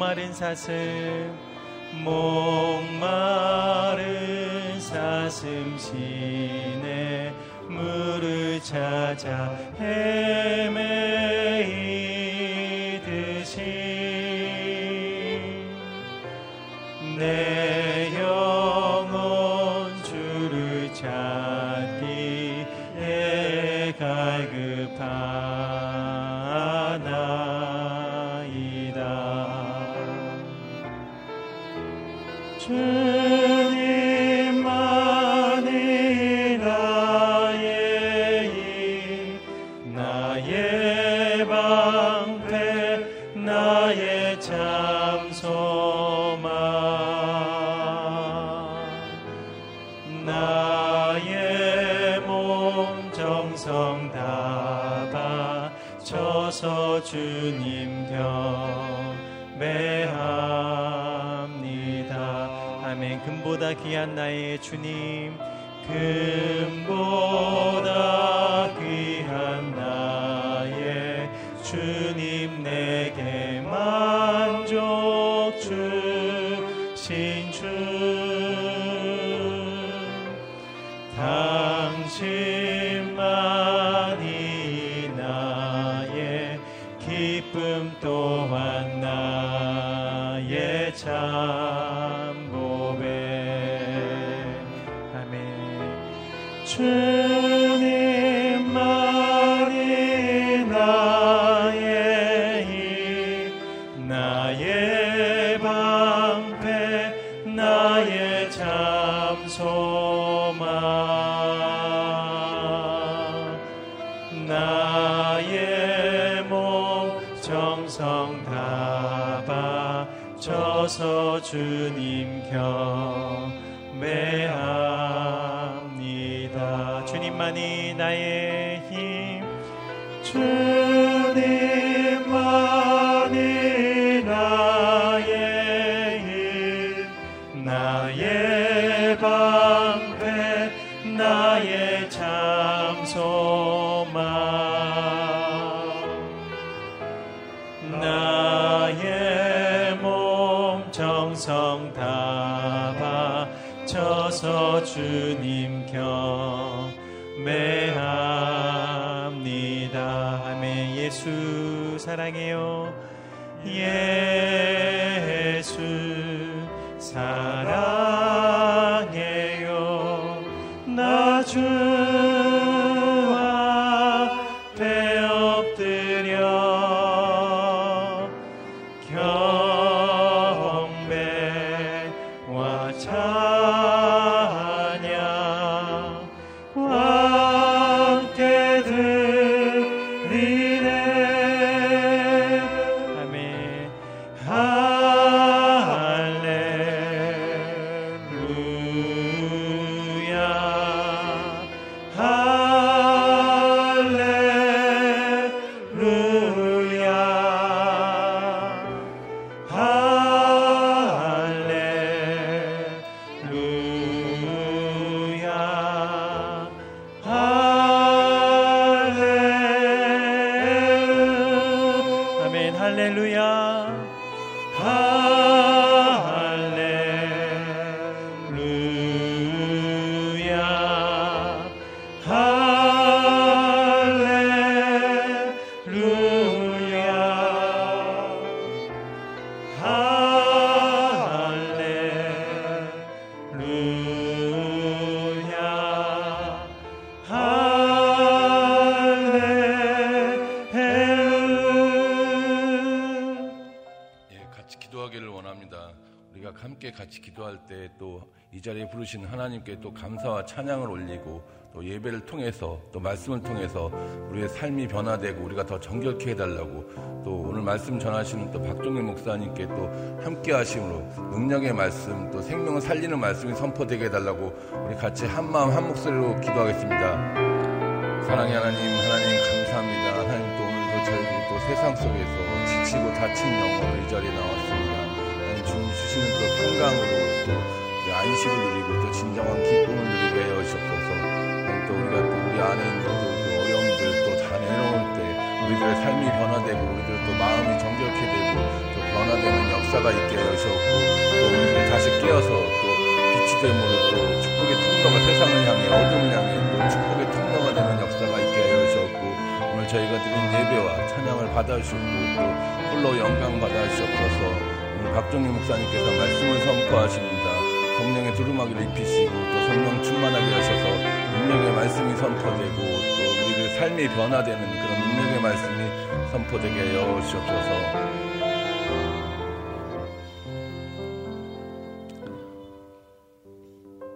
목마른 사슴 목마른 사슴 시내 물을 찾아 헤 귀한 나의 주님 금보 정성 다 바쳐서 주님 경매합니다. 아멘. 예수 사랑해요. 예수 사랑 같이 기도할 때 또 이 자리에 부르신 하나님께 또 감사와 찬양을 올리고 또 예배를 통해서 또 말씀을 통해서 우리의 삶이 변화되고 우리가 더 정결케 해달라고 또 오늘 말씀 전하시는 또 박종일 목사님께 또 함께 하심으로 능력의 말씀 또 생명을 살리는 말씀이 선포되게 해달라고 우리 같이 한 마음 한 목소리로 기도하겠습니다. 사랑의 하나님 하나님 감사합니다. 하나님 또 오늘도 저희들이 또 세상 속에서 지치고 다친 영혼으로 이 자리에 나왔습니다. 주시는 또 평강으로 또 안식을 누리고 또 진정한 기쁨을 누리게 하여 주옵소서. 또 우리가 또 우리 안에 있는 또 어려움들 또 다 내려올 때 우리들의 삶이 변화되고 우리들 또 마음이 정결케 되고 또 변화되는 역사가 있게 하여 주옵고 또 우리들이 다시 깨어서 또 빛이 됨으로 또 축복의 통로가 세상을 향해 어둠을 향해 또 축복의 통로가 되는 역사가 있게 하여 주옵고 오늘 저희가 드린 예배와 찬양을 받아주시고 또 홀로 영광 오늘 박종희 목사님께서 말씀을 선포하십니다. 성령의 두루마기를 입히시고 또 성령 충만하게 하셔서 능력의 말씀이 선포되고 또 우리들 삶이 변화되는 그런 능력의 말씀이 선포되게 하여 주옵소서.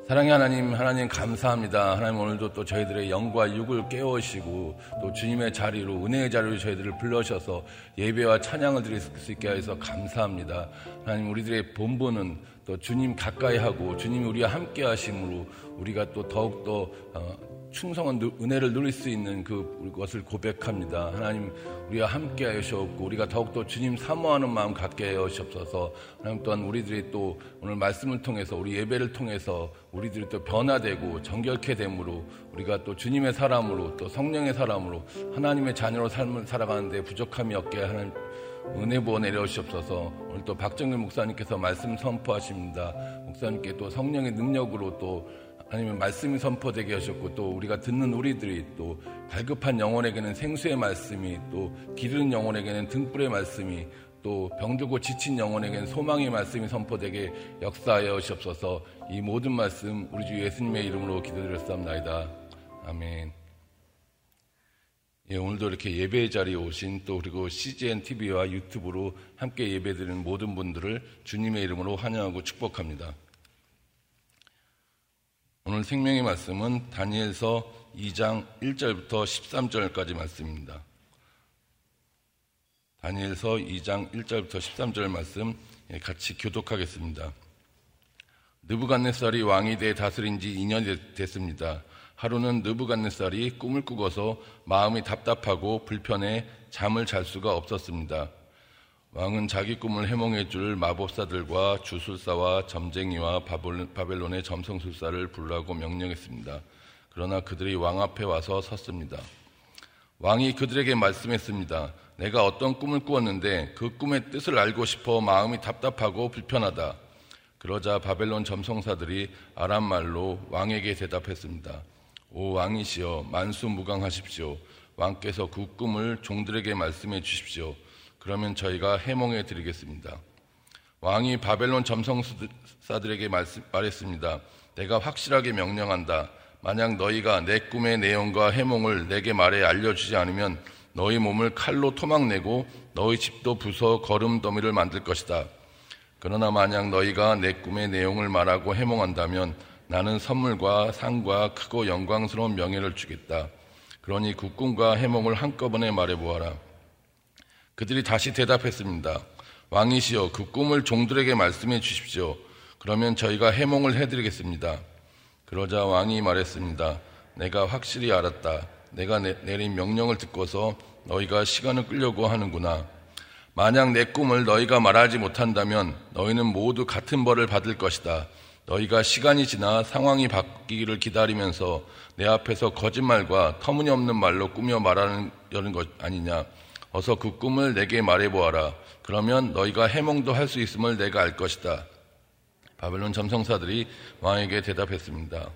사랑의 하나님, 하나님 감사합니다. 하나님 오늘도 또 저희들의 영과 육을 깨우시고 또 주님의 자리로 은혜의 자리로 저희들을 불러셔서 예배와 찬양을 드릴 수 있게 하셔서 감사합니다. 하나님 우리들의 본분은 또 주님 가까이 하고 주님이 우리와 함께 하심으로 우리가 또 더욱더 어, 충성한 은혜를 누릴 수 있는 그것을 고백합니다. 하나님 우리와 함께 하시옵고 우리가 더욱더 주님 사모하는 마음 갖게 주옵소서. 하나님 또한 우리들이 또 오늘 말씀을 통해서 우리 예배를 통해서 우리들이 또 변화되고 정결케 됨으로 우리가 또 주님의 사람으로 또 성령의 사람으로 하나님의 자녀로 삶을 살아가는데 부족함이 없게 하는 은혜 부어 내려오시옵소서 오늘 또 박정일 목사님께서 말씀 선포하십니다. 목사님께 또 성령의 능력으로 또 하나님의 말씀이 선포되게 하셨고 또 우리가 듣는 우리들이 또 갈급한 영혼에게는 생수의 말씀이 또 기르는 영혼에게는 등불의 말씀이 또 병들고 지친 영혼에게는 소망의 말씀이 선포되게 역사하여 주옵소서 이 모든 말씀 우리 주 예수님의 이름으로 기도드렸습니다. 아멘. 예, 오늘도 이렇게 예배 자리에 오신 또 그리고 CGN TV와 유튜브로 함께 예배드리는 모든 분들을 주님의 이름으로 환영하고 축복합니다. 생명의 말씀은 다니엘서 2장 1절부터 13절까지 말씀입니다. 다니엘서 2장 1절부터 13절 말씀 예, 같이 교독하겠습니다. 느부갓네살이 왕이 돼 다스린 지 2년이 됐습니다. 하루는 느부갓네살이 꿈을 꾸고서 마음이 답답하고 불편해 잠을 잘 수가 없었습니다. 왕은 자기 꿈을 해몽해 줄 마법사들과 주술사와 점쟁이와 바벨론의 점성술사를 불라고 명령했습니다. 그러나 그들이 왕 앞에 와서 섰습니다. 왕이 그들에게 말씀했습니다. 내가 어떤 꿈을 꾸었는데 그 꿈의 뜻을 알고 싶어 마음이 답답하고 불편하다. 그러자 바벨론 점성사들이 아람 말로 왕에게 대답했습니다. 오 왕이시여 만수무강하십시오. 왕께서 그 꿈을 종들에게 말씀해 주십시오. 그러면 저희가 해몽해 드리겠습니다. 왕이 바벨론 점성사들에게 말했습니다. 내가 확실하게 명령한다. 만약 너희가 내 꿈의 내용과 해몽을 내게 말해 알려주지 않으면 너희 몸을 칼로 토막내고 너희 집도 부숴 거름 더미를 만들 것이다. 그러나 만약 너희가 내 꿈의 내용을 말하고 해몽한다면 나는 선물과 상과 크고 영광스러운 명예를 주겠다. 그러니 그 꿈과 해몽을 한꺼번에 말해보아라. 그들이 다시 대답했습니다. 왕이시여 그 꿈을 종들에게 말씀해 주십시오. 그러면 저희가 해몽을 해드리겠습니다. 그러자 왕이 말했습니다. 내가 확실히 알았다. 내가 내, 내린 명령을 듣고서 너희가 시간을 끌려고 하는구나. 만약 내 꿈을 너희가 말하지 못한다면 너희는 모두 같은 벌을 받을 것이다. 너희가 시간이 지나 상황이 바뀌기를 기다리면서 내 앞에서 거짓말과 터무니없는 말로 꾸며 말하는 것 아니냐. 어서 그 꿈을 내게 말해보아라. 그러면 너희가 해몽도 할 수 있음을 내가 알 것이다. 바벨론 점성사들이 왕에게 대답했습니다.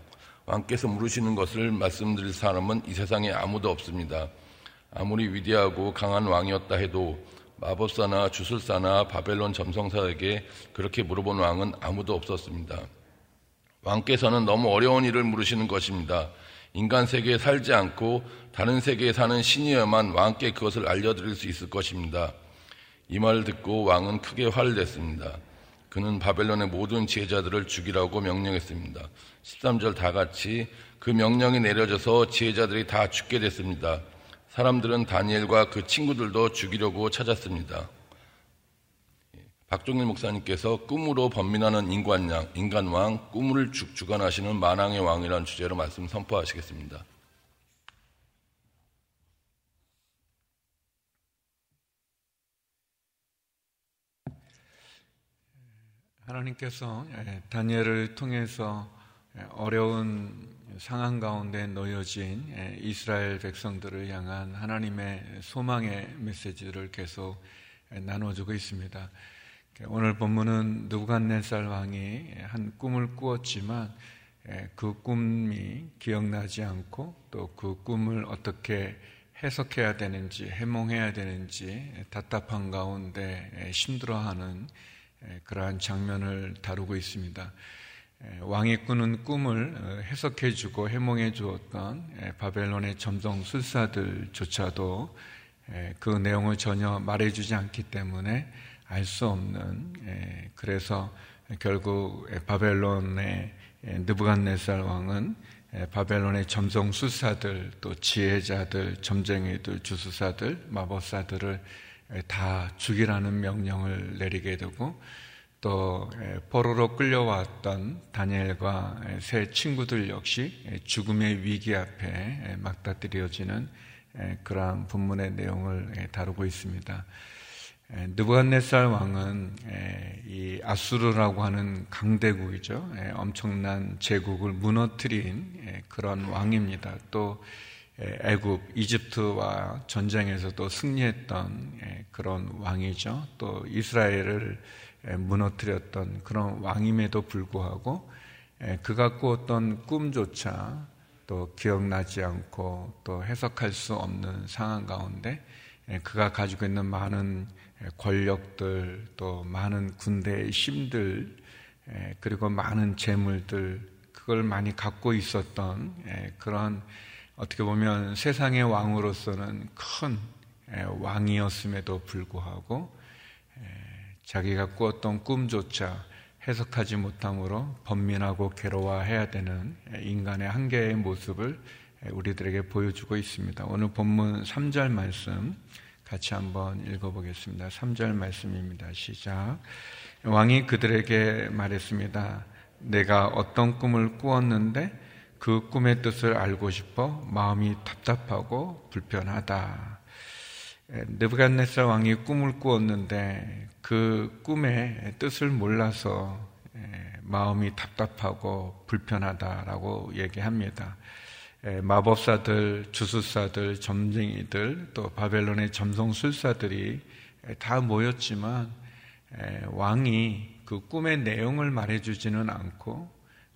왕께서 물으시는 것을 말씀드릴 사람은 이 세상에 아무도 없습니다. 아무리 위대하고 강한 왕이었다 해도 마법사나 주술사나 바벨론 점성사에게 그렇게 물어본 왕은 아무도 없었습니다. 왕께서는 너무 어려운 일을 물으시는 것입니다. 인간 세계에 살지 않고 다른 세계에 사는 신이어만 왕께 그것을 알려드릴 수 있을 것입니다. 이 말을 듣고 왕은 크게 화를 냈습니다. 그는 바벨론의 모든 지혜자들을 죽이라고 명령했습니다. 13절 다 같이 그 명령이 내려져서 지혜자들이 다 죽게 됐습니다. 사람들은 다니엘과 그 친구들도 죽이려고 찾았습니다. 박종일 목사님께서 꿈으로 번민하는 인간양, 인간왕, 꿈을 주관하시는 만왕의 왕이라는 주제로 말씀 선포하시겠습니다. 하나님께서 예, 다니엘을 통해서 예, 어려운 상황 가운데 놓여진 예, 이스라엘 백성들을 향한 하나님의 소망의 메시지를 계속 나눠주고 있습니다. 오늘 본문은 누간네살 왕이 한 꿈을 꾸었지만 그 꿈이 기억나지 않고 또 그 꿈을 어떻게 해석해야 되는지 해몽해야 되는지 답답한 가운데 힘들어하는 그러한 장면을 다루고 있습니다. 왕이 꾸는 꿈을 어, 해석해 주고 해몽해 주었던 바벨론의 점성 술사들조차도 그 내용을 전혀 말해 주지 않기 때문에 알 수 없는 그래서 결국 바벨론의 느부갓네살 왕은 바벨론의 점성 술사들 또 지혜자들 점쟁이들 주수사들 마법사들을 다 죽이라는 명령을 내리게 되고 또 포로로 끌려왔던 다니엘과 세 친구들 역시 죽음의 위기 앞에 막다뜨려지는 그러한 본문의 내용을 다루고 있습니다. 느부갓네살 왕은 이 아수르라고 하는 강대국이죠. 엄청난 제국을 무너뜨린 그런 왕입니다. 또 애굽, 이집트와 전쟁에서도 승리했던 그런 왕이죠. 또 이스라엘을 무너뜨렸던 그런 왕임에도 불구하고 그가 꾸었던 꿈조차 또 기억나지 않고 또 해석할 수 없는 상황 가운데 그가 가지고 있는 많은 권력들 또 많은 군대의 힘들 그리고 많은 재물들 그걸 많이 갖고 있었던 그런 어떻게 보면 세상의 왕으로서는 큰 왕이었음에도 불구하고 자기가 꾸었던 꿈조차 해석하지 못함으로 번민하고 괴로워해야 되는 인간의 한계의 모습을 우리들에게 보여주고 있습니다. 오늘 본문 3절 말씀 같이 한번 읽어보겠습니다. 3절 말씀입니다. 시작. 왕이 그들에게 말했습니다. 내가 어떤 꿈을 꾸었는데 그 꿈의 뜻을 알고 싶어 마음이 답답하고 불편하다. 느부갓네살 왕이 꿈을 꾸었는데 그 꿈의 뜻을 몰라서 마음이 답답하고 불편하다라고 얘기합니다. 마법사들, 주술사들, 점쟁이들, 또 바벨론의 점성술사들이 다 모였지만 왕이 그 꿈의 내용을 말해주지는 않고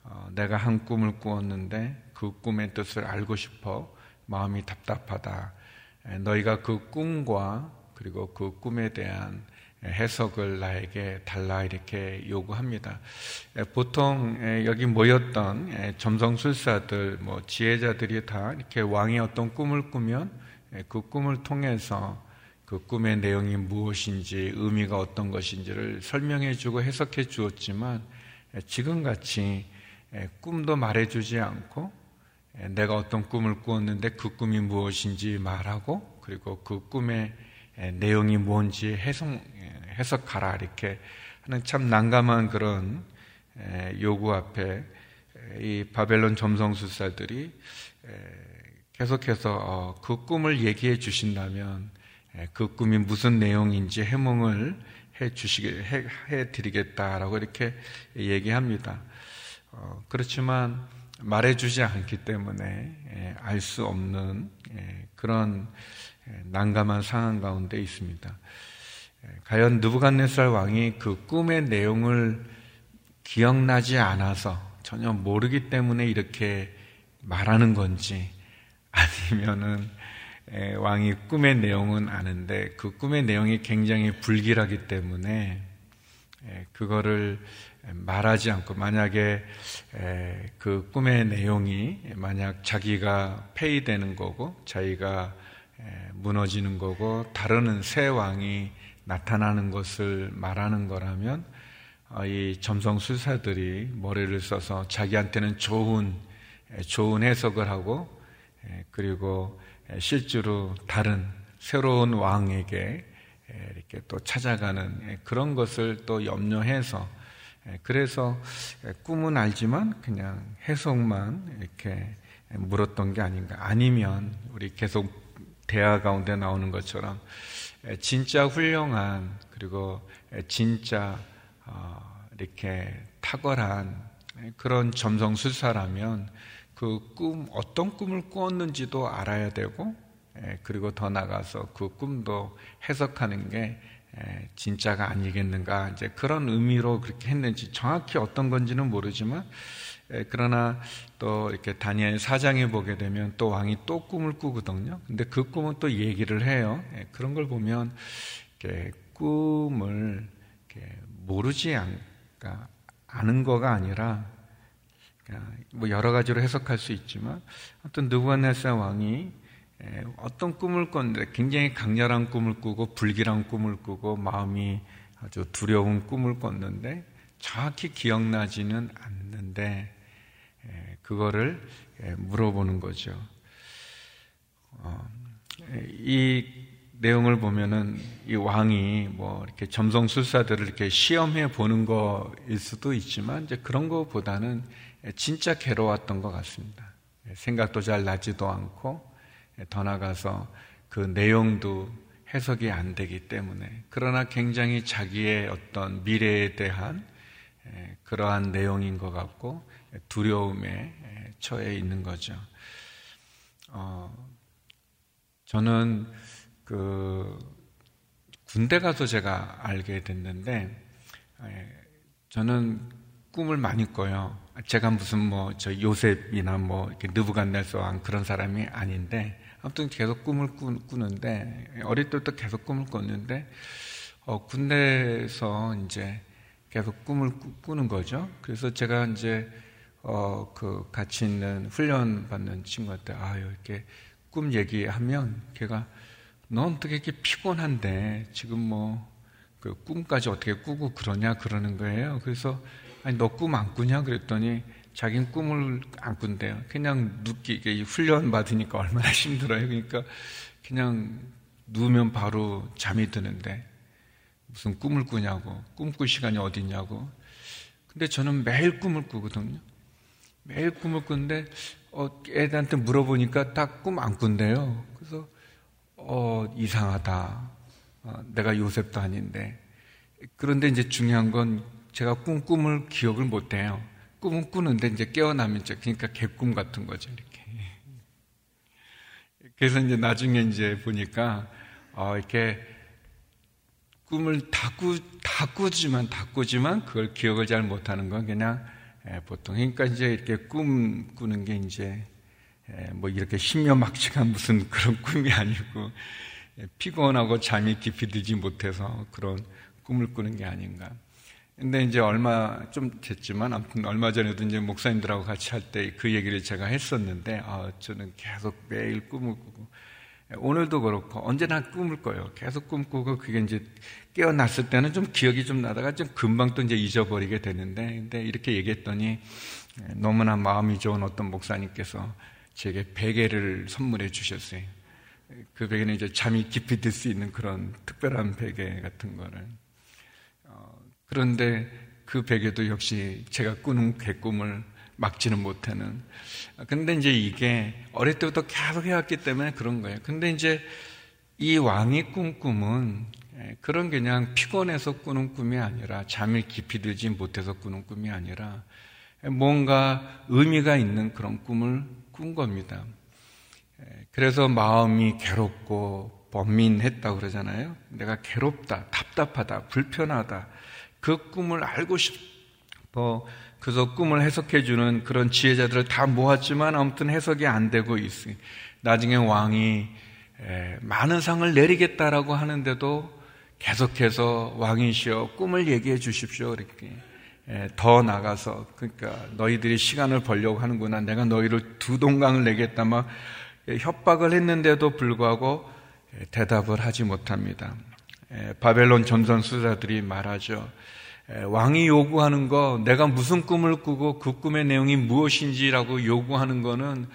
어, 내가 한 꿈을 꾸었는데 그 꿈의 뜻을 알고 싶어 마음이 답답하다. 너희가 그 꿈과 그리고 그 꿈에 대한 해석을 나에게 달라 이렇게 요구합니다. 보통 여기 모였던 점성술사들, 뭐 지혜자들이 다 이렇게 왕이 어떤 꿈을 꾸면 그 꿈을 통해서 그 꿈의 내용이 무엇인지 의미가 어떤 것인지를 설명해 주고 해석해 주었지만 지금 같이 꿈도 말해주지 않고 내가 어떤 꿈을 꾸었는데 그 꿈이 무엇인지 말하고 그리고 그 꿈의 내용이 뭔지 해석, 해석하라 이렇게 하는 참 난감한 그런 요구 앞에 이 바벨론 점성술사들이 계속해서 어, 그 꿈을 얘기해 주신다면 그 꿈이 무슨 내용인지 해몽을 해 주시게 해 드리겠다라고 이렇게 얘기합니다. 어, 그렇지만 말해 주지 않기 때문에 예, 알수 없는 예, 그런 예, 난감한 상황 가운데 있습니다. 과연 느부갓네살 왕이 그 꿈의 내용을 기억나지 않아서 전혀 모르기 때문에 이렇게 말하는 건지 아니면은 왕이 꿈의 내용은 아는데 그 꿈의 내용이 굉장히 불길하기 때문에 그거를 말하지 않고 만약에 그 꿈의 내용이 만약 자기가 폐위되는 거고 자기가 무너지는 거고 다른 새 왕이 나타나는 것을 말하는 거라면 어, 이 점성 술사들이 머리를 써서 자기한테는 좋은 좋은 해석을 하고 그리고 실제로 다른 새로운 왕에게 이렇게 또 찾아가는 그런 것을 또 염려해서 그래서 꿈은 알지만 그냥 해석만 이렇게 물었던 게 아닌가. 아니면 우리 계속 대화 가운데 나오는 것처럼 진짜 훌륭한 그리고 진짜 어, 이렇게 탁월한 그런 점성 술사라면 그 꿈, 어떤 꿈을 꾸었는지도 알아야 되고, 그리고 더 나가서 그 꿈도 해석하는 게 진짜가 아니겠는가. 이제 그런 의미로 그렇게 했는지 정확히 어떤 건지는 모르지만, 그러나 또 이렇게 다니엘 사장에 보게 되면 또 왕이 또 꿈을 꾸거든요. 근데 그 꿈은 또 얘기를 해요. 그런 걸 보면 이렇게 꿈을 이렇게 모르지 않, 그러니까 아는 거가 아니라 뭐 여러 가지로 해석할 수 있지만 어떤 느부갓네살 왕이 어떤 꿈을 꿨는데 굉장히 강렬한 꿈을 꾸고 불길한 꿈을 꾸고 마음이 아주 두려운 꿈을 꿨는데 정확히 기억나지는 않는데 그거를 물어보는 거죠. 어, 이 내용을 보면은 이 왕이 뭐 이렇게 점성 술사들을 이렇게 시험해 보는 거일 수도 있지만 이제 그런 것보다는 진짜 괴로웠던 것 같습니다. 생각도 잘 나지도 않고 더 나가서 그 내용도 해석이 안 되기 때문에 그러나 굉장히 자기의 어떤 미래에 대한 그러한 내용인 것 같고 두려움에 처해 있는 거죠. 어, 저는 그 군대 가서 제가 알게 됐는데 저는 꿈을 많이 꿔요. 제가 무슨 뭐 저 요셉이나 뭐 이렇게 느부갓네살 그런 사람이 아닌데 아무튼 계속 꿈을 꾸, 꾸는데 어릴 때부터 계속 꿈을 꿨는데 어, 군대에서 이제 계속 꿈을 꾸, 는 거죠. 그래서 제가 이제 어, 그 같이 있는 훈련 받는 친구한테 아유 이렇게 꿈 얘기하면 걔가 넌 어떻게 이렇게 피곤한데 지금 뭐 그 꿈까지 어떻게 꾸고 그러냐 그러는 거예요. 그래서 아니 너 꿈 안 꾸냐 그랬더니 자기는 꿈을 안 꾼대요. 그냥 눕기 이게 훈련 받으니까 얼마나 힘들어요. 그러니까 그냥 누우면 바로 잠이 드는데 무슨 꿈을 꾸냐고 꿈 꿀 시간이 어딨냐고. 근데 저는 매일 꿈을 꾸거든요. 매일 꿈을 꾸는데 어, 애들한테 물어보니까 딱꿈안 꾼대요. 그래서 어, 이상하다. 어, 내가 요셉도 아닌데. 그런데 이제 중요한 건 제가 꿈 꿈을 기억을 못 해요. 꿈은 꾸는데 이제 깨어나면 이제 그러니까 개꿈 같은 거죠, 이렇게. 그래서 이제 나중에 이제 보니까 어, 이렇게 꿈을 다 꾸, 다 꾸지만, 다 꾸지만 그걸 기억을 잘 못하는 건 그냥 예, 보통. 그러니까 이제 이렇게 꿈 꾸는 게 이제 예, 뭐 이렇게 신묘막측한 무슨 그런 꿈이 아니고 예, 피곤하고 잠이 깊이 들지 못해서 그런 꿈을 꾸는 게 아닌가. 근데 이제 얼마 좀 됐지만 아무튼 얼마 전에도 이제 목사님들하고 같이 할 때 그 얘기를 제가 했었는데 아 저는 계속 매일 꿈을 꾸고 오늘도 그렇고 언제나 꿈을 꿔요. 계속 꿈꾸고 그게 이제 깨어났을 때는 좀 기억이 좀 나다가 좀 금방 또 이제 잊어버리게 되는데 근데 이렇게 얘기했더니 너무나 마음이 좋은 어떤 목사님께서 제게 베개를 선물해 주셨어요. 그 베개는 이제 잠이 깊이 들 수 있는 그런 특별한 베개 같은 거를. 어, 그런데 그 베개도 역시 제가 꾸는 개꿈을 막지는 못하는. 근데 이제 이게 어릴 때부터 계속 해왔기 때문에 그런 거예요. 근데 이제 이 왕이 꾼 꿈은 그런 그냥 피곤해서 꾸는 꿈이 아니라 잠이 깊이 들지 못해서 꾸는 꿈이 아니라 뭔가 의미가 있는 그런 꿈을 꾼 겁니다. 그래서 마음이 괴롭고 번민했다 그러잖아요. 내가 괴롭다, 답답하다, 불편하다. 그 꿈을 알고 싶어. 그래서 꿈을 해석해 주는 그런 지혜자들을 다 모았지만 아무튼 해석이 안 되고 있으니 나중에 왕이 많은 상을 내리겠다라고 하는데도 계속해서 왕이시여 꿈을 얘기해 주십시오 이렇게 예, 더 나가서 그러니까 너희들이 시간을 벌려고 하는구나. 내가 너희를 두 동강을 내겠다 막 예, 협박을 했는데도 불구하고 예, 대답을 하지 못합니다. 바벨론 전선 수사들이 말하죠. 왕이 요구하는 거, 내가 무슨 꿈을 꾸고 그 꿈의 내용이 무엇인지라고 요구하는 거는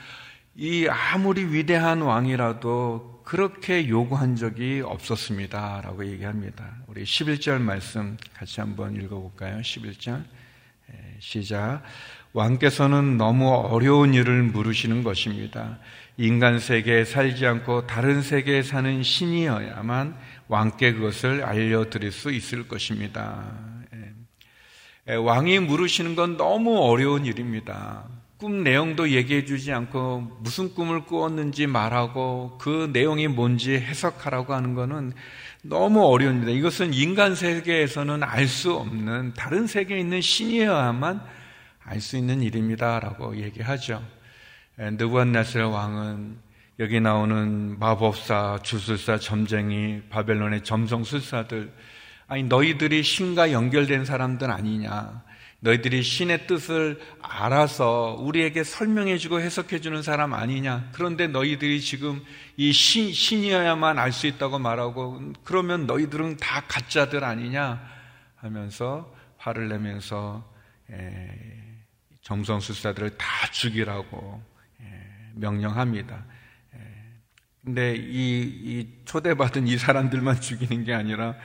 이 아무리 위대한 왕이라도 그렇게 요구한 적이 없었습니다. 라고 얘기합니다. 우리 11절 말씀 같이 한번 읽어볼까요? 11절. 시작. 왕께서는 너무 어려운 일을 물으시는 것입니다. 인간 세계에 살지 않고 다른 세계에 사는 신이어야만 왕께 그것을 알려드릴 수 있을 것입니다. 예. 예, 왕이 물으시는 건 너무 어려운 일입니다. 꿈 내용도 얘기해 주지 않고 무슨 꿈을 꾸었는지 말하고 그 내용이 뭔지 해석하라고 하는 것은 너무 어려웁니다. 이것은 인간 세계에서는 알 수 없는 다른 세계에 있는 신이어야만 알 수 있는 일입니다라고 얘기하죠. 느부갓네살 왕은 여기 나오는 마법사, 주술사, 점쟁이, 바벨론의 점성술사들 아니 너희들이 신과 연결된 사람들 아니냐? 너희들이 신의 뜻을 알아서 우리에게 설명해주고 해석해주는 사람 아니냐? 그런데 너희들이 지금 이 신, 신이어야만 알 수 있다고 말하고 그러면 너희들은 다 가짜들 아니냐? 하면서 화를 내면서 점성술사들을 다 죽이라고 명령합니다. 근데 이, 이 초대받은 이 사람들만 죽이는 게 아니라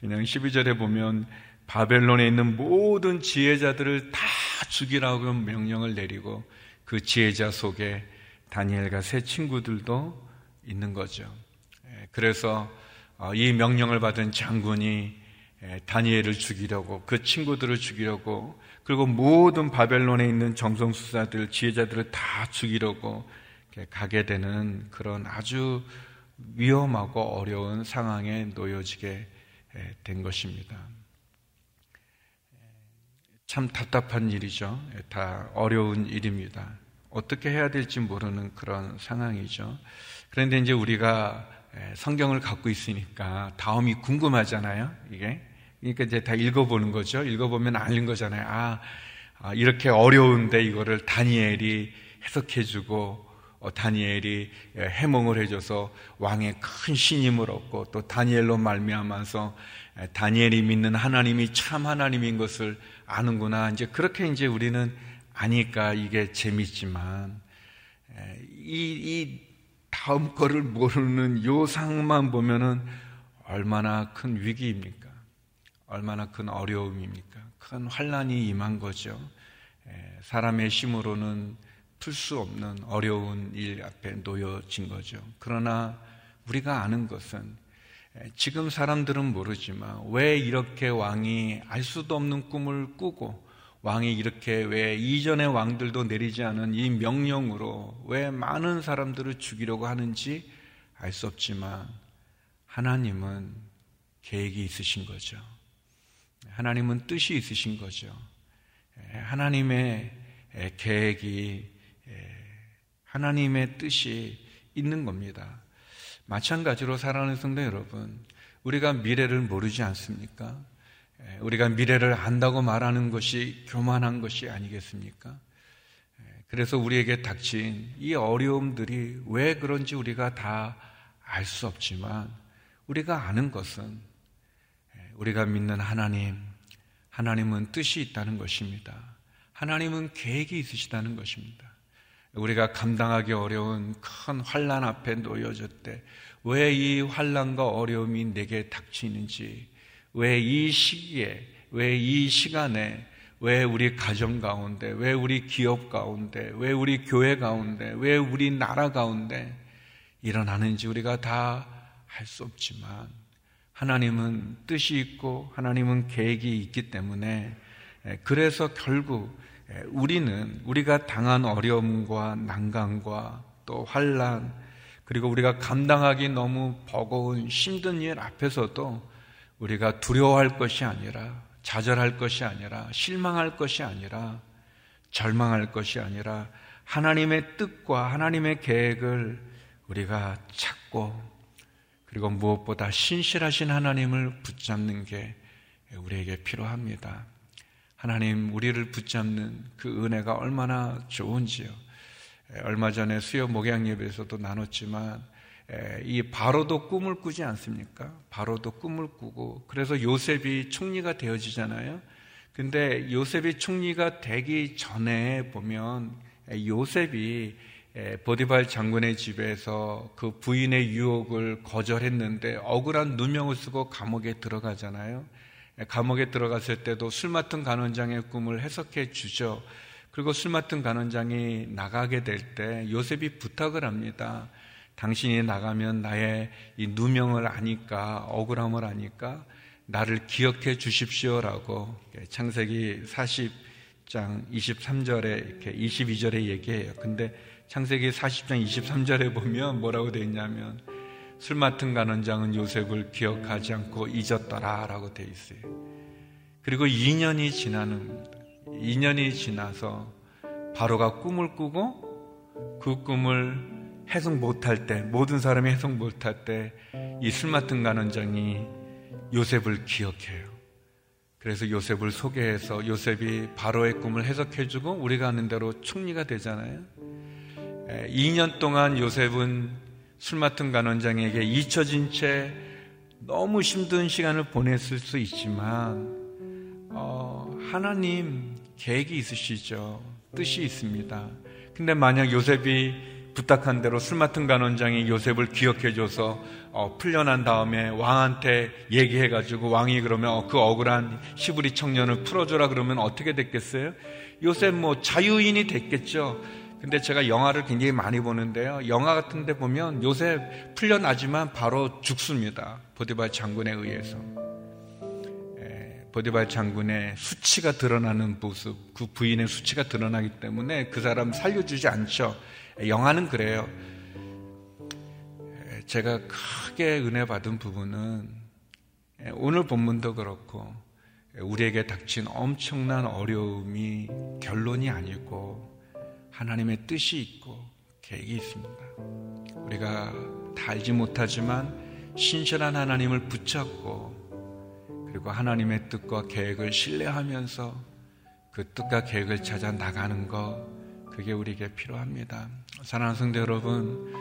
그냥 12절에 보면 바벨론에 있는 모든 지혜자들을 다 죽이라고 명령을 내리고 그 지혜자 속에 다니엘과 세 친구들도 있는 거죠. 그래서 어, 이 명령을 받은 장군이 다니엘을 죽이려고 그 친구들을 죽이려고 그리고 모든 바벨론에 있는 정성수사들 지혜자들을 다 죽이려고 가게 되는 그런 아주 위험하고 어려운 상황에 놓여지게 된 것입니다. 참 답답한 일이죠. 다 어려운 일입니다. 어떻게 해야 될지 모르는 그런 상황이죠. 그런데 이제 우리가 성경을 갖고 있으니까 다음이 궁금하잖아요. 이게. 그러니까 이제 다 읽어보는 거죠. 읽어보면 알는 거잖아요. 아, 아 이렇게 어려운데 이거를 다니엘이 해석해주고 어, 다니엘이 해몽을 해줘서 왕의 큰 신임을 얻고 또 다니엘로 말미암아서 다니엘이 믿는 하나님이 참 하나님인 것을 아는구나. 이제 그렇게 이제 우리는 아니까 이게 재밌지만 이, 이 다음 거를 모르는 요 상만 보면은 얼마나 큰 위기입니까? 얼마나 큰 어려움입니까? 큰 환란이 임한 거죠. 사람의 힘으로는 풀 수 없는 어려운 일 앞에 놓여진 거죠. 그러나 우리가 아는 것은 지금 사람들은 모르지만 왜 이렇게 왕이 알 수도 없는 꿈을 꾸고 왕이 이렇게 왜 이전의 왕들도 내리지 않은 이 명령으로 왜 많은 사람들을 죽이려고 하는지 알 수 없지만 하나님은 계획이 있으신 거죠. 하나님은 뜻이 있으신 거죠. 하나님의 계획이 하나님의 뜻이 있는 겁니다. 마찬가지로 사랑하는 성도 여러분, 우리가 미래를 모르지 않습니까? 우리가 미래를 안다고 말하는 것이 교만한 것이 아니겠습니까? 그래서 우리에게 닥친 이 어려움들이 왜 그런지 우리가 다 알 수 없지만 우리가 아는 것은 우리가 믿는 하나님, 하나님은 뜻이 있다는 것입니다. 하나님은 계획이 있으시다는 것입니다. 우리가 감당하기 어려운 큰 환란 앞에 놓여졌대. 왜이 환란과 어려움이 내게 닥치는지, 왜 이 시기에, 왜 이 시간에, 왜 우리 가정 가운데, 왜 우리 기업 가운데, 왜 우리 교회 가운데, 왜 우리 나라 가운데 일어나는지 우리가 다 할 수 없지만 하나님은 뜻이 있고 하나님은 계획이 있기 때문에 그래서 결국 예, 우리는 우리가 당한 어려움과 난강과 또 환란 그리고 우리가 감당하기 너무 버거운 힘든 일 앞에서도 우리가 두려워할 것이 아니라 좌절할 것이 아니라 실망할 것이 아니라 절망할 것이 아니라 하나님의 뜻과 하나님의 계획을 우리가 찾고 그리고 무엇보다 신실하신 하나님을 붙잡는 게 우리에게 필요합니다. 하나님 우리를 붙잡는 그 은혜가 얼마나 좋은지요. 얼마 전에 수요 목양 예배에서도 나눴지만 이 바로도 꿈을 꾸지 않습니까? 바로도 꿈을 꾸고 그래서 요셉이 총리가 되어지잖아요. 근데 요셉이 총리가 되기 전에 보면 요셉이 보디발 장군의 집에서 그 부인의 유혹을 거절했는데 억울한 누명을 쓰고 감옥에 들어가잖아요. 감옥에 들어갔을 때도 술 맡은 간원장의 꿈을 해석해 주죠. 그리고 술 맡은 간원장이 나가게 될 때 요셉이 부탁을 합니다. 당신이 나가면 나의 이 누명을 아니까, 억울함을 아니까, 나를 기억해 주십시오라고 창세기 40장 23절에 이렇게 22절에 얘기해요. 근데 창세기 40장 23절에 보면 뭐라고 되어 있냐면 술 맡은 간원장은 요셉을 기억하지 않고 잊었더라 라고 되어 있어요. 그리고 2년이 지나는 겁니다. 2년이 지나서 바로가 꿈을 꾸고 그 꿈을 해석 못할 때, 모든 사람이 해석 못할 때, 이 술 맡은 간원장이 요셉을 기억해요. 그래서 요셉을 소개해서 요셉이 바로의 꿈을 해석해주고 우리가 아는 대로 총리가 되잖아요. 2년 동안 요셉은 술 맡은 간원장에게 잊혀진 채 너무 힘든 시간을 보냈을 수 있지만, 어, 하나님 계획이 있으시죠. 뜻이 있습니다. 근데 만약 요셉이 부탁한 대로 술 맡은 간원장이 요셉을 기억해줘서 어, 풀려난 다음에 왕한테 얘기해가지고 왕이 그러면 어, 그 억울한 시부리 청년을 풀어줘라 그러면 어떻게 됐겠어요? 요셉 뭐 자유인이 됐겠죠. 근데 제가 영화를 굉장히 많이 보는데요. 영화 같은 데 보면 요셉 풀려나지만 바로 죽습니다. 보디발 장군에 의해서. 보디발 장군의 수치가 드러나는 모습, 그 부인의 수치가 드러나기 때문에 그 사람 살려주지 않죠. 영화는 그래요. 제가 크게 은혜 받은 부분은 오늘 본문도 그렇고 우리에게 닥친 엄청난 어려움이 결론이 아니고 하나님의 뜻이 있고 계획이 있습니다. 우리가 다 알지 못하지만 신실한 하나님을 붙잡고 그리고 하나님의 뜻과 계획을 신뢰하면서 그 뜻과 계획을 찾아 나가는 것 그게 우리에게 필요합니다. 사랑하는 성도 여러분,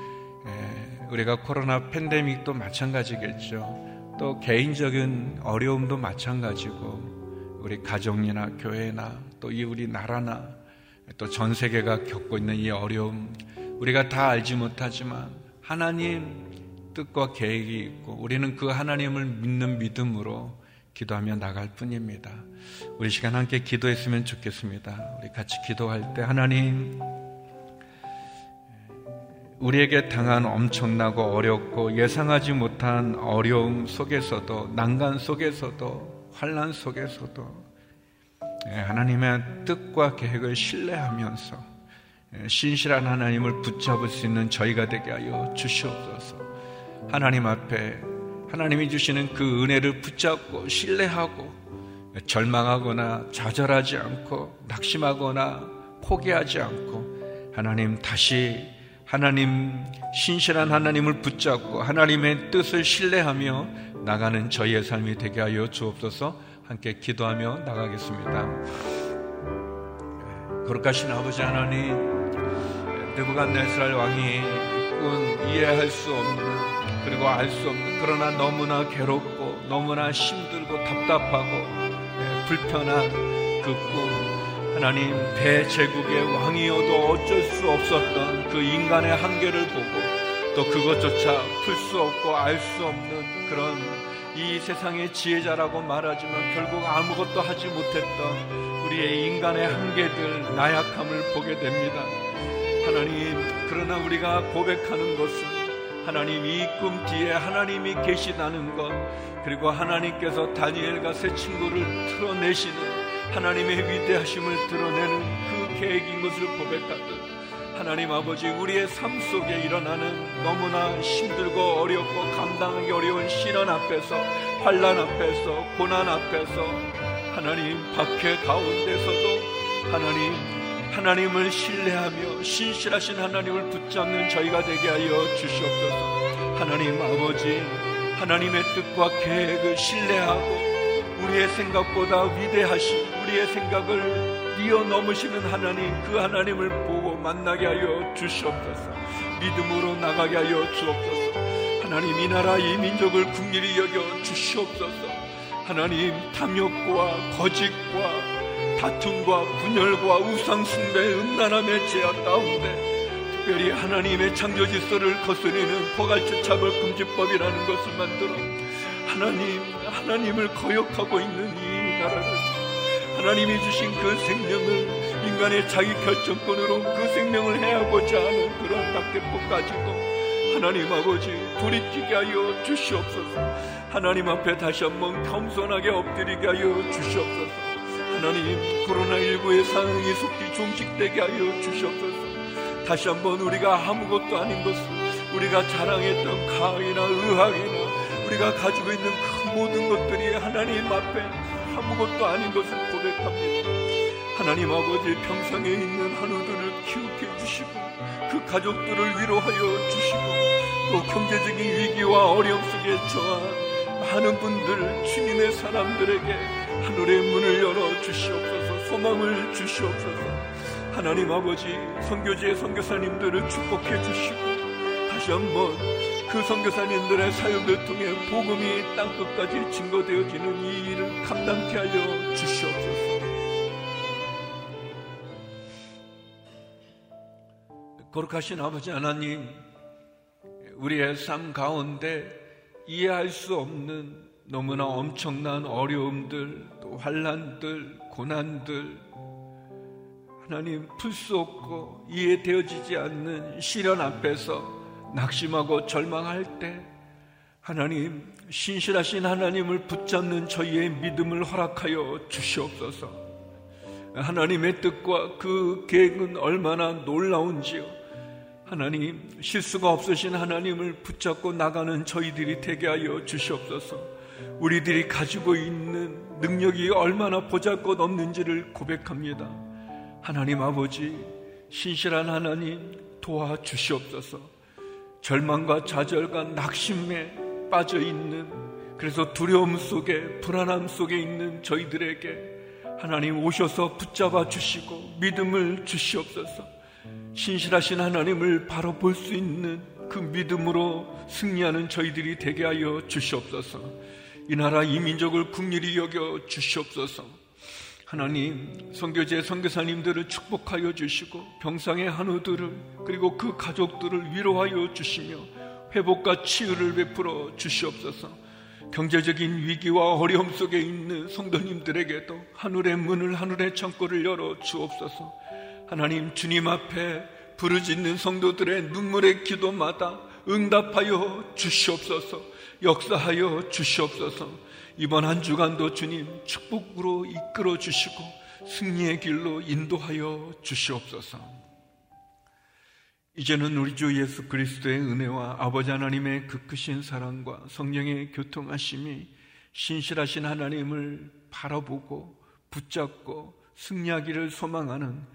예, 우리가 코로나 팬데믹도 마찬가지겠죠. 또 개인적인 어려움도 마찬가지고 우리 가정이나 교회나 또 이 우리 나라나 또 전 세계가 겪고 있는 이 어려움 우리가 다 알지 못하지만 하나님 뜻과 계획이 있고 우리는 그 하나님을 믿는 믿음으로 기도하며 나갈 뿐입니다. 우리 시간 함께 기도했으면 좋겠습니다. 우리 같이 기도할 때 하나님 우리에게 당한 엄청나고 어렵고 예상하지 못한 어려움 속에서도 난간 속에서도 환란 속에서도 예, 하나님의 뜻과 계획을 신뢰하면서 예, 신실한 하나님을 붙잡을 수 있는 저희가 되게 하여 주시옵소서. 하나님 앞에 하나님이 주시는 그 은혜를 붙잡고 신뢰하고 절망하거나 좌절하지 않고 낙심하거나 포기하지 않고 하나님 다시 하나님 신실한 하나님을 붙잡고 하나님의 뜻을 신뢰하며 나가는 저희의 삶이 되게 하여 주옵소서 함께 기도하며 나가겠습니다. 거룩하신 아버지 하나님 느부갓네살 왕이 꾼 이해할 수 없는 그리고 알 수 없는 그러나 너무나 괴롭고 너무나 힘들고 답답하고 예, 불편한 그꿈 하나님 대제국의 왕이어도 어쩔 수 없었던 그 인간의 한계를 보고 또 그것조차 풀 수 없고 알 수 없는 그런 이 세상의 지혜자라고 말하지만 결국 아무것도 하지 못했던 우리의 인간의 한계들 나약함을 보게 됩니다. 하나님 그러나 우리가 고백하는 것은 하나님 이 꿈 뒤에 하나님이 계시다는 것 그리고 하나님께서 다니엘과 새 친구를 틀어내시는 하나님의 위대하심을 드러내는 그 계획인 것을 고백하듯 하나님 아버지 우리의 삶 속에 일어나는 너무나 힘들고 어렵고 감당하기 어려운 시련 앞에서 환란 앞에서 고난 앞에서 하나님 박해 가운데서도 하나님 하나님을 신뢰하며 신실하신 하나님을 붙잡는 저희가 되게 하여 주시옵소서. 하나님 아버지, 하나님의 뜻과 계획을 신뢰하고 우리의 생각보다 위대하신 우리의 생각을 뛰어넘으시는 하나님, 그 하나님을 보고 만나게 하여 주시옵소서. 믿음으로 나가게 하여 주옵소서. 하나님 이 나라 이 민족을 국리히 여겨 주시옵소서 하나님 탐욕과 거짓과 다툼과 분열과 우상숭배 음란함의 죄악 가운데 특별히 하나님의 창조 질서를 거스리는 포괄적 차벌 금지법이라는 것을 만들어 하나님 하나님을 거역하고 있는 이 나라를 하나님이 주신 그 생명을 인간의 자기 결정권으로 그 생명을 해하고자 하는 그런 낙대법 가지고 하나님 아버지 돌이키게 하여 주시옵소서. 하나님 앞에 다시 한번 겸손하게 엎드리게 하여 주시옵소서. 하나님 코로나19의 상황이 속히 종식되게 하여 주시옵소서. 다시 한번 우리가 아무것도 아닌 것을 우리가 자랑했던 가이나 의학이나 우리가 가지고 있는 그 모든 것들이 하나님 앞에 아무것도 아닌 것을 고백합니다 하나님 아버지 평상에 있는 한우들을 키우게 해주시고 그 가족들을 위로하여 주시고 또 경제적인 위기와 어려움 속에 처한 많은 분들 주님의 사람들에게 하늘의 문을 열어 주시옵소서 소망을 주시옵소서. 하나님 아버지 선교지의 선교사님들을 축복해 주시고 다시 한번 그 선교사님들의 사역을 통해 복음이 땅끝까지 증거되어지는 이 일을 감당케 하여 주시옵소서 거룩하신 아버지 하나님 우리의 삶 가운데 이해할 수 없는 너무나 엄청난 어려움들, 또 환란들, 고난들, 하나님 풀 수 없고 이해되어지지 않는 시련 앞에서 낙심하고 절망할 때 하나님 신실하신 하나님을 붙잡는 저희의 믿음을 허락하여 주시옵소서. 하나님의 뜻과 그 계획은 얼마나 놀라운지요. 하나님 실수가 없으신 하나님을 붙잡고 나가는 저희들이 되게 하여 주시옵소서. 우리들이 가지고 있는 능력이 얼마나 보잘것 없는지를 고백합니다. 하나님 아버지, 신실한 하나님 도와주시옵소서. 절망과 좌절과 낙심에 빠져 있는 그래서 두려움 속에 불안함 속에 있는 저희들에게 하나님 오셔서 붙잡아 주시고 믿음을 주시옵소서. 신실하신 하나님을 바로 볼 수 있는 그 믿음으로 승리하는 저희들이 되게 하여 주시옵소서. 이 나라 이 민족을 국리히 여겨 주시옵소서. 하나님, 성교제 선교사님들을 축복하여 주시고 병상의 한우들을 그리고 그 가족들을 위로하여 주시며 회복과 치유를 베풀어 주시옵소서. 경제적인 위기와 어려움 속에 있는 성도님들에게도 하늘의 문을 하늘의 창고를 열어 주옵소서. 하나님 주님 앞에 부르짖는 성도들의 눈물의 기도마다 응답하여 주시옵소서. 역사하여 주시옵소서. 이번 한 주간도 주님 축복으로 이끌어 주시고 승리의 길로 인도하여 주시옵소서. 이제는 우리 주 예수 그리스도의 은혜와 아버지 하나님의 그 크신 사랑과 성령의 교통하심이 신실하신 하나님을 바라보고 붙잡고 승리하기를 소망하는